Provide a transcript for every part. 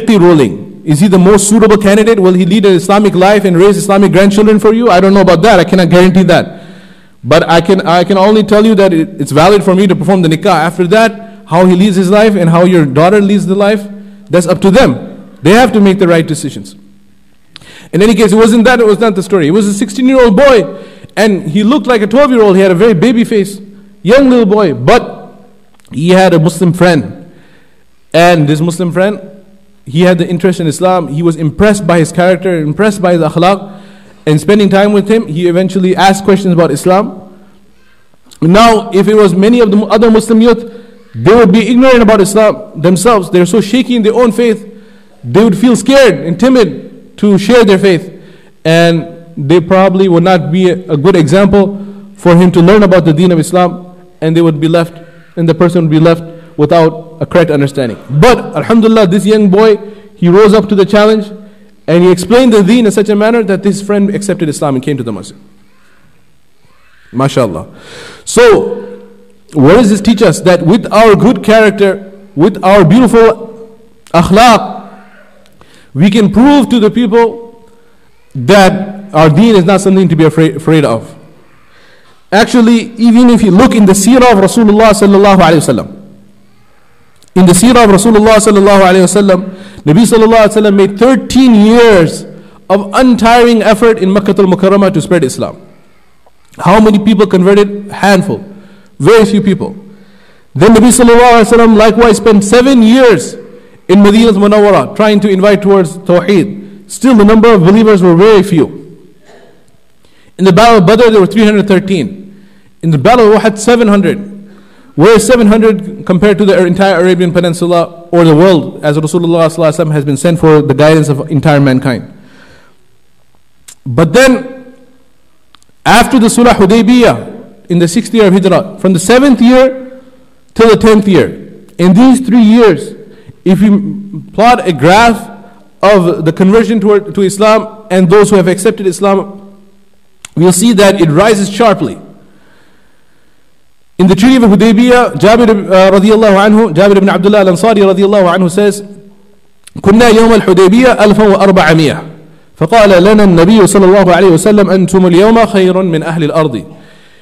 fiqh ruling. Is he the most suitable candidate? Will he lead an Islamic life and raise Islamic grandchildren for you? I don't know about that. I cannot guarantee that. But I can, I can only tell you that it, it's valid for me to perform the nikah. After that, how he leads his life and how your daughter leads the life, that's up to them. They have to make the right decisions. In any case, it wasn't that, it was not the story. It was a 16 year old boy, and he looked like a 12 year old. He had a very baby face, young little boy, but he had a Muslim friend. And this Muslim friend he had the interest in Islam. He was impressed by his character, impressed by his akhlaq. And spending time with him, he eventually asked questions about Islam. Now, if it was many of the other Muslim youth, they would be ignorant about Islam themselves. They're so shaky in their own faith. They would feel scared and timid to share their faith. And they probably would not be a good example for him to learn about the deen of Islam. And they would be left, and the person would be left without a correct understanding. But Alhamdulillah, this young boy, he rose up to the challenge and he explained the deen in such a manner that this friend accepted Islam and came to the masjid. MashaAllah. So, what does this teach us? That with our good character, with our beautiful akhlaq, we can prove to the people that our deen is not something to be afraid, afraid of. Actually, even if you look in the seerah of Rasulullah sallallahu alayhi wasallam, in the seerah of Rasulullah sallallahu alayhi wasallam, Nabi sallallahu alayhi wasallam made 13 years of untiring effort in Makkah al-Mukarramah to spread Islam. How many people converted? Handful. Very few people. Then Nabi sallallahu alayhi wasallam likewise spent seven years in Medina's Munawwara trying to invite towards Tawheed. Still the number of believers were very few. In the Battle of Badr there were 313. In the Battle of Uhud 700. Where is 700 compared to the entire Arabian Peninsula or the world, as Rasulullah has been sent for the guidance of entire mankind? But then, after the Sulh Hudaybiyah, in the sixth year of Hijrah, from the seventh year till the tenth year, in these three years, if we plot a graph of the conversion to, to Islam and those who have accepted Islam, we'll see that it rises sharply. In the Treaty of Hudaybiyah, Jabir uh, radiallahu anhu, Jabir ibn Abdullah al-Ansari radiallahu anhu says, كنا يوم الحديبية 1400 فقال لنا النبي صلى الله عليه وسلم أنتم اليوم خير من أهل الأرض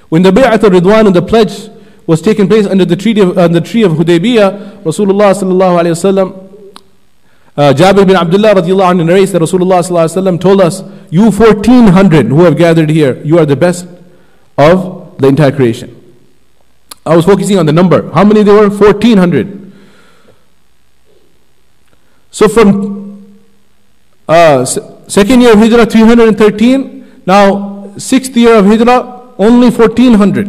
When the Bay'at al-Ridwan and the pledge was taking place under the treaty of, uh, the tree of Hudaybiyah, Rasulullah sallallahu alayhi wasallam, uh, Jabir bin Abdullah radiallahu anhu narrates that Rasulullah sallallahu alayhi wasallam told us, you 1400 who have gathered here, you are the best of the entire creation. I was focusing on the number. How many there were? 1400. So from uh, second year of Hijrah, 313. Now, sixth year of Hijrah, only 1400.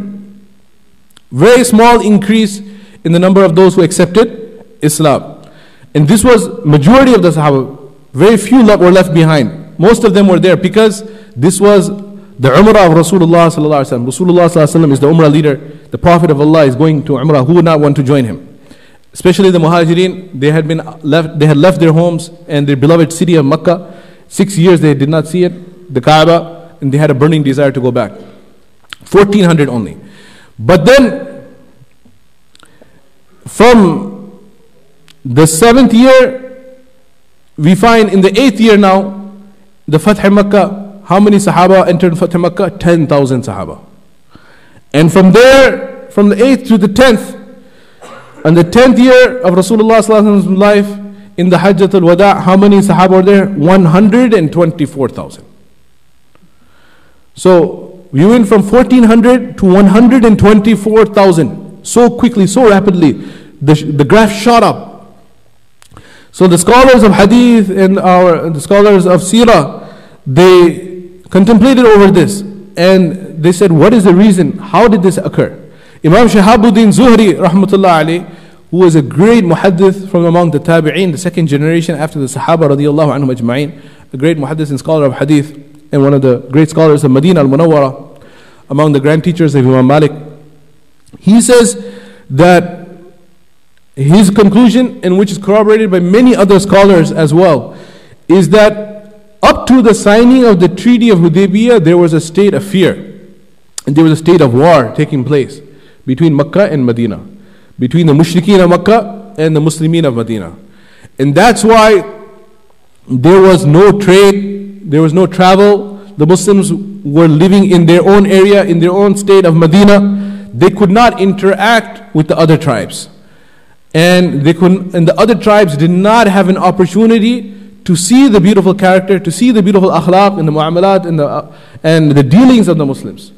Very small increase in the number of those who accepted Islam. And this was majority of the Sahaba. Very few were left behind. Most of them were there because this was the Umrah of Rasulullah. Rasulullah is the Umrah leader. The Prophet of Allah is going to Umrah. Who would not want to join him? Especially the Muhajirin, they had been left, they had left their homes and their beloved city of Makkah. Six years they did not see it, the Kaaba, and they had a burning desire to go back. 1400 only. But then, from the seventh year, we find in the eighth year now, the Fath Makkah, how many Sahaba entered Fath Makkah? 10,000 Sahaba. And from there, from the 8th to the 10th, and the 10th year of Rasulullah's life, in the Hajjat al-Wada, how many Sahaba were there? 124,000. So, we went from 1400 to 124,000 so quickly, so rapidly. The, the graph shot up. So the scholars of Hadith and our the scholars of Sirah, they contemplated over this and they said, What is the reason? How did this occur? Imam Shahabuddin Zuhri, rahmatullah alayhi, who was a great muhaddith from among the tabi'een, the second generation after the Sahaba radiallahu anhum a great muhaddith and scholar of hadith, and one of the great scholars of Medina al Munawwara, among the grand teachers of Imam Malik. He says that his conclusion, and which is corroborated by many other scholars as well, is that up to the signing of the Treaty of Hudaybiyah, there was a state of fear. And there was a state of war taking place between Makkah and Medina, between the Mushrikeen of Makkah and the Muslimin of Medina. And that's why there was no trade, there was no travel. The Muslims were living in their own area, in their own state of Medina. They could not interact with the other tribes. And, they could, and the other tribes did not have an opportunity to see the beautiful character, to see the beautiful akhlaq and the mu'amalat and the, and the dealings of the Muslims.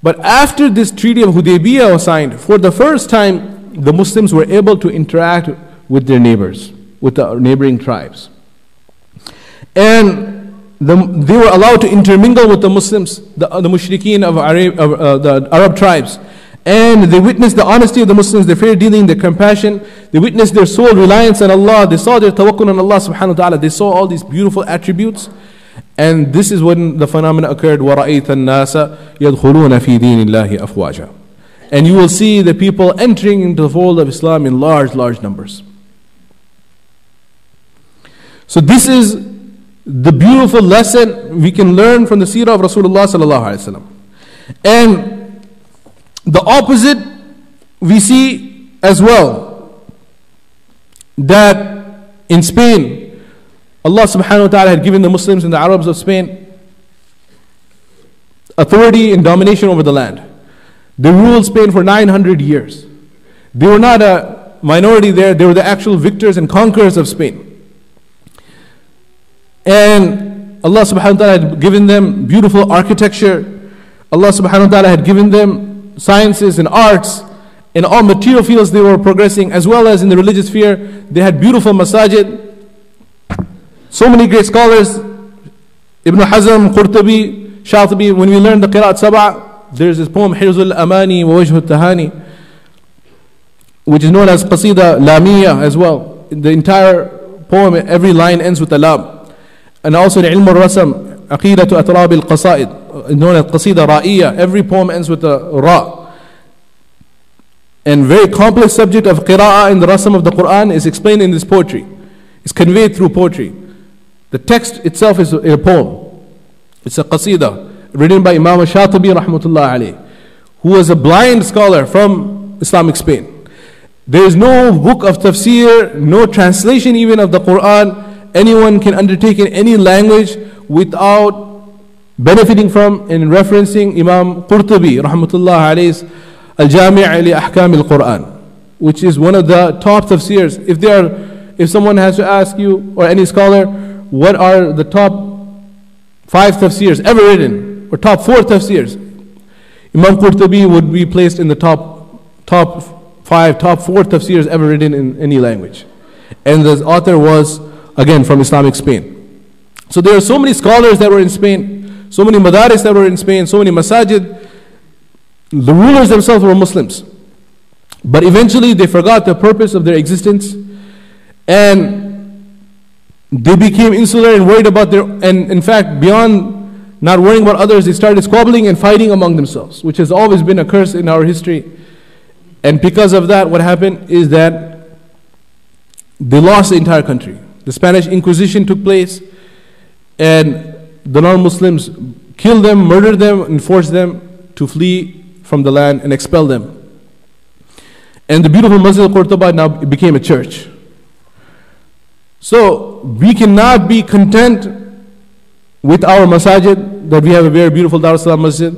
But after this treaty of Hudaybiyah was signed, for the first time, the Muslims were able to interact with their neighbors, with the neighboring tribes. And the, they were allowed to intermingle with the Muslims, the, the mushrikeen of, Arab, of uh, the Arab tribes. And they witnessed the honesty of the Muslims, their fair dealing, their compassion. They witnessed their sole reliance on Allah. They saw their tawakkul on Allah subhanahu wa ta'ala. They saw all these beautiful attributes. And this is when the phenomenon occurred. وَرَأَيْتَ النَّاسَ يَدْخُلُونَ فِي دِينِ اللَّهِ أَفْوَاجًا And you will see the people entering into the fold of Islam in large, large numbers. So this is the beautiful lesson we can learn from the seerah of Rasulullah sallallahu alaihi wasallam. And the opposite we see as well that in Spain, Allah subhanahu wa ta'ala had given the Muslims and the Arabs of Spain authority and domination over the land. They ruled Spain for 900 years. They were not a minority there, they were the actual victors and conquerors of Spain. And Allah subhanahu wa ta'ala had given them beautiful architecture. Allah subhanahu wa ta'ala had given them sciences and arts, in all material fields they were progressing, as well as in the religious sphere. They had beautiful masajid. So many great scholars, Ibn Hazm, Qurtubi, Shatibi, when we learn the Qiraat Sab'a, there's this poem, Hirzul Amani wa Wajhul Tahani, which is known as Qasida Lamia as well. The entire poem, every line ends with a lam. And also in Ilm al-Rasam, Aqidatu Atrab al-Qasaid, known as Qasida Ra'iya. Every poem ends with a Ra. And very complex subject of Qira'ah in the Rasam of the Quran is explained in this poetry. It's conveyed through poetry. The text itself is a poem. It's a Qasida written by Imam Shatibi rahmatullah alayhi, who was a blind scholar from Islamic Spain. There is no book of tafsir, no translation even of the Quran anyone can undertake in any language without benefiting from and referencing Imam Qurtubi rahmatullah alayhis Al-Jami' li Ahkam al-Quran which is one of the top tafsirs if there if someone has to ask you or any scholar what are the top five tafsirs ever written? Or top four tafsirs? Imam Qurtubi would be placed in the top top five top four tafsirs ever written in any language. And the author was again from Islamic Spain. So there are so many scholars that were in Spain so many madaris that were in Spain, so many masajid. The rulers themselves were Muslims. But eventually they forgot the purpose of their existence. And they became insular and worried about their, and in fact, beyond not worrying about others, they started squabbling and fighting among themselves, which has always been a curse in our history. And because of that, what happened is that they lost the entire country. The Spanish Inquisition took place, and the non-Muslims, killed them, murdered them, and forced them to flee from the land and expel them. And the beautiful Masjid al-Qurtuba now became a church. So we cannot be content with our masajid that we have a very beautiful Dar es Salaam Masjid.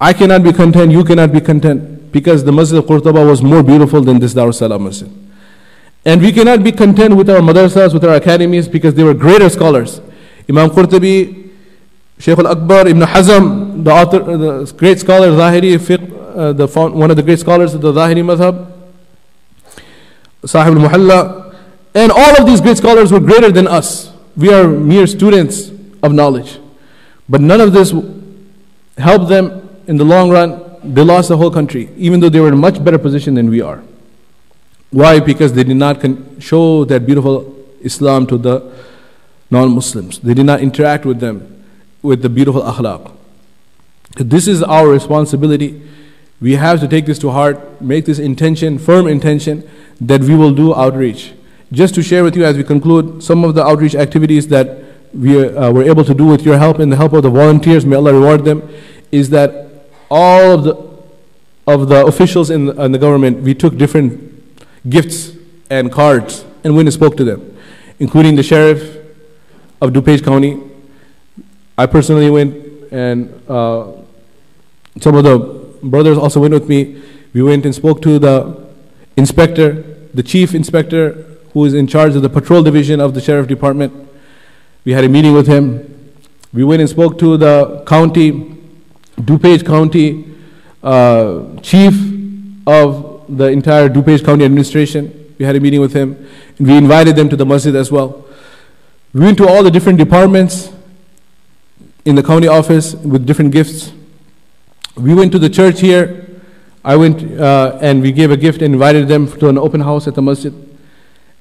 I cannot be content, you cannot be content because the Masjid of Qurtuba was more beautiful than this Dar es Salaam Masjid. And we cannot be content with our madrasas, with our academies because they were greater scholars. Imam Qurtubi, Shaykh al-Akbar, Ibn Hazm, the author, the great scholar, Zahiri, fiqh, uh, the, one of the great scholars of the Zahiri madhab, Sahib al-Muhalla, and all of these great scholars were greater than us. We are mere students of knowledge. But none of this helped them in the long run. They lost the whole country, even though they were in a much better position than we are. Why? Because they did not show that beautiful Islam to the non Muslims. They did not interact with them with the beautiful akhlaq. This is our responsibility. We have to take this to heart, make this intention, firm intention, that we will do outreach. Just to share with you as we conclude some of the outreach activities that we uh, were able to do with your help and the help of the volunteers, may Allah reward them, is that all of the of the officials in the, in the government, we took different gifts and cards and went and spoke to them, including the sheriff, of DuPage County. I personally went, and uh, some of the brothers also went with me. We went and spoke to the inspector, the chief inspector who is in charge of the patrol division of the sheriff department. We had a meeting with him. We went and spoke to the county, DuPage County uh, chief of the entire DuPage County administration. We had a meeting with him. And we invited them to the masjid as well. We went to all the different departments in the county office with different gifts. We went to the church here. I went uh, and we gave a gift and invited them to an open house at the masjid.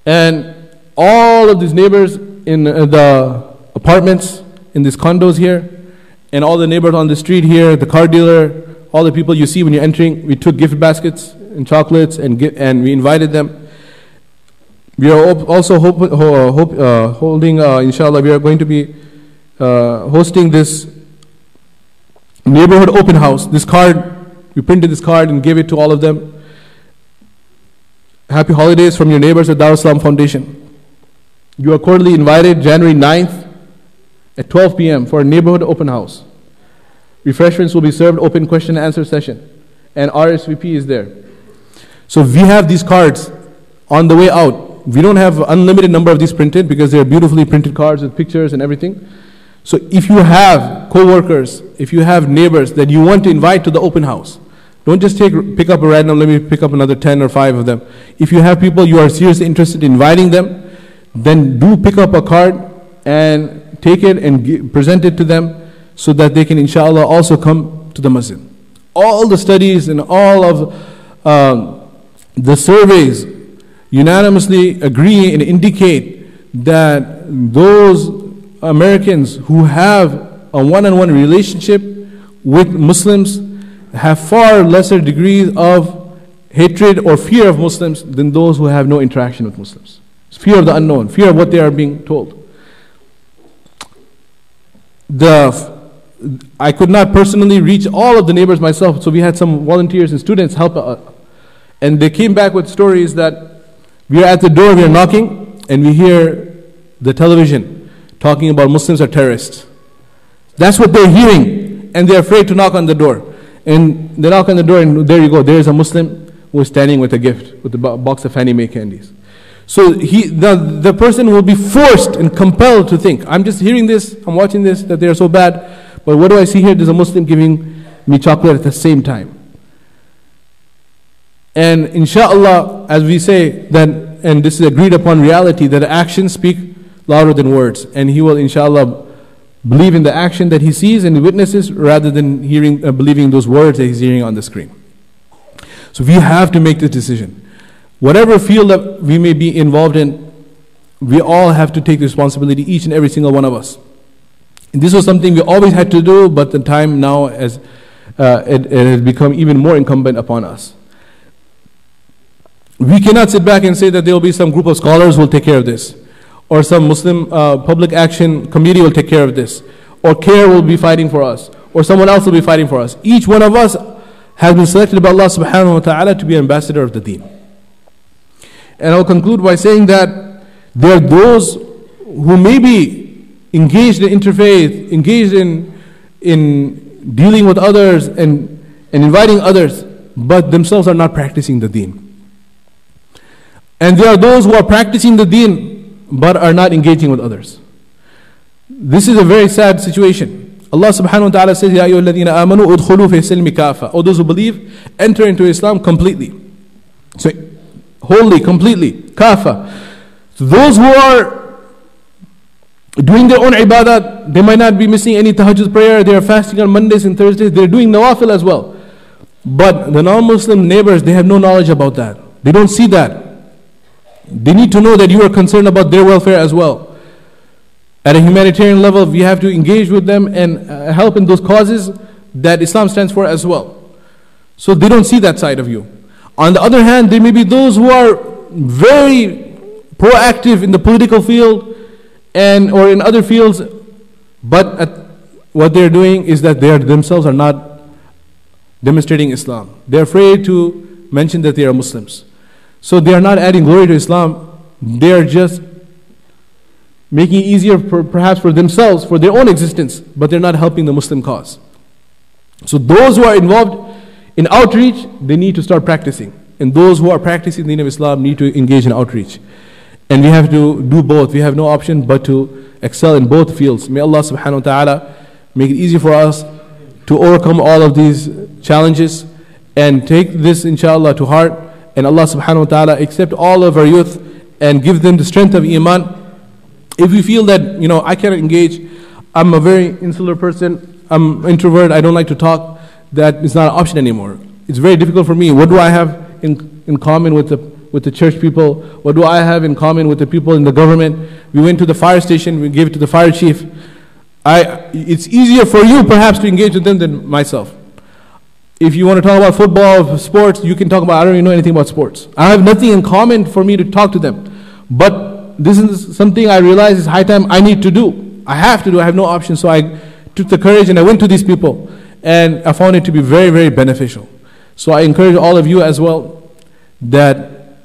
And all of these neighbors in uh, the apartments, in these condos here, and all the neighbors on the street here, the car dealer, all the people you see when you're entering, we took gift baskets and chocolates and, and we invited them. We are also hope, hope, uh, holding, uh, inshallah, we are going to be uh, hosting this neighborhood open house. This card, we printed this card and gave it to all of them. Happy holidays from your neighbors at Dar Foundation. You are cordially invited January 9th at 12 p.m. for a neighborhood open house. Refreshments will be served, open question and answer session. And RSVP is there. So we have these cards on the way out. We don't have unlimited number of these printed because they're beautifully printed cards with pictures and everything. So if you have co-workers, if you have neighbors that you want to invite to the open house, don't just take, pick up a random, let me pick up another 10 or 5 of them. If you have people you are seriously interested in inviting them, then do pick up a card and take it and present it to them so that they can, inshallah, also come to the masjid. All the studies and all of um, the surveys unanimously agree and indicate that those Americans who have a one on one relationship with Muslims have far lesser degrees of hatred or fear of Muslims than those who have no interaction with Muslims. It's fear of the unknown, fear of what they are being told. The, I could not personally reach all of the neighbors myself, so we had some volunteers and students help. Uh, and they came back with stories that we are at the door, we are knocking, and we hear the television talking about Muslims are terrorists. That's what they're hearing, and they're afraid to knock on the door. And they knock on the door, and there you go. There is a Muslim who is standing with a gift, with a box of Fannie May candies. So he, the, the person will be forced and compelled to think, I'm just hearing this, I'm watching this, that they are so bad, but what do I see here? There's a Muslim giving me chocolate at the same time. And inshallah, as we say, that, and this is agreed upon reality, that actions speak louder than words. And he will, inshallah, believe in the action that he sees and witnesses rather than hearing, uh, believing those words that he's hearing on the screen. So we have to make this decision. Whatever field that we may be involved in, we all have to take responsibility, each and every single one of us. And this was something we always had to do, but the time now as uh, it, it has become even more incumbent upon us. We cannot sit back and say that there will be some group of scholars who will take care of this or some Muslim uh, public action committee will take care of this, or CAIR will be fighting for us, or someone else will be fighting for us. Each one of us has been selected by Allah subhanahu wa ta'ala to be ambassador of the deen. And I'll conclude by saying that there are those who may be engaged in interfaith, engaged in, in dealing with others and, and inviting others, but themselves are not practicing the deen. And there are those who are practicing the deen but are not engaging with others. This is a very sad situation. Allah subhanahu wa ta'ala says, Ya ayyuhalladhina amanu udkhulu fi silmi kafa. O those who believe, enter into Islam completely. So, wholly, completely, kafa. So those who are doing their own ibadat, they might not be missing any tahajjud prayer, they are fasting on Mondays and Thursdays, they're doing nawafil as well. But the non-Muslim neighbors, they have no knowledge about that. They don't see that. They need to know that you are concerned about their welfare as well. At a humanitarian level, we have to engage with them and uh, help in those causes that Islam stands for as well. So they don't see that side of you. On the other hand, there may be those who are very proactive in the political field and or in other fields, but what they're doing is that they are themselves are not demonstrating Islam. They're afraid to mention that they are Muslims. So they are not adding glory to Islam, they are just making it easier for, perhaps for themselves, for their own existence, but they're not helping the Muslim cause. So those who are involved in outreach, they need to start practicing. And those who are practicing the name of Islam need to engage in outreach. And we have to do both. We have no option but to excel in both fields. May Allah subhanahu wa ta'ala make it easy for us to overcome all of these challenges and take this inshallah to heart. And Allah subhanahu wa ta'ala accept all of our youth and give them the strength of iman. If we feel that, you know, I cannot engage, I'm a very insular person, I'm introvert, I don't like to talk, that is not an option anymore. It's very difficult for me. What do I have in, in common with the, with the church people? What do I have in common with the people in the government? We went to the fire station, we gave it to the fire chief. I, it's easier for you perhaps to engage with them than myself. If you want to talk about football, sports, you can talk about, I don't even know anything about sports. I have nothing in common for me to talk to them. But this is something I realize is high time I need to do. I have to do, I have no option. So I took the courage and I went to these people. And I found it to be very, very beneficial. So I encourage all of you as well that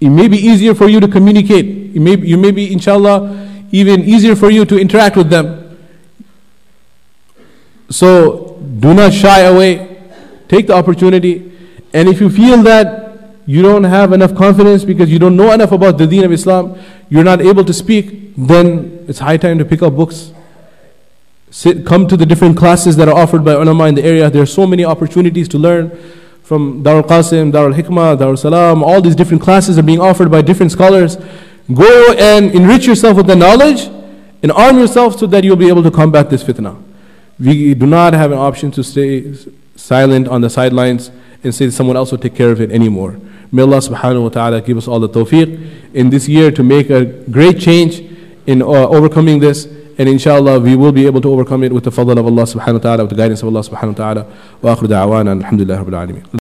it may be easier for you to communicate. It may, you may be, inshallah, even easier for you to interact with them. So do not shy away. Take the opportunity. And if you feel that you don't have enough confidence because you don't know enough about the deen of Islam, you're not able to speak, then it's high time to pick up books Sit, come to the different classes that are offered by ulama in the area. There are so many opportunities to learn from Darul Qasim, Darul Hikmah, Darul Salam. All these different classes are being offered by different scholars. Go and enrich yourself with the knowledge and arm yourself so that you'll be able to combat this fitna. We do not have an option to stay silent on the sidelines and say someone else will take care of it anymore. May Allah subhanahu wa ta'ala give us all the tawfiq in this year to make a great change in uh, overcoming this. And inshallah, we will be able to overcome it with the fadl of Allah subhanahu wa ta'ala, with the guidance of Allah subhanahu wa ta'ala. Wa akhiru da'wana, alhamdulillah rabbil alameen.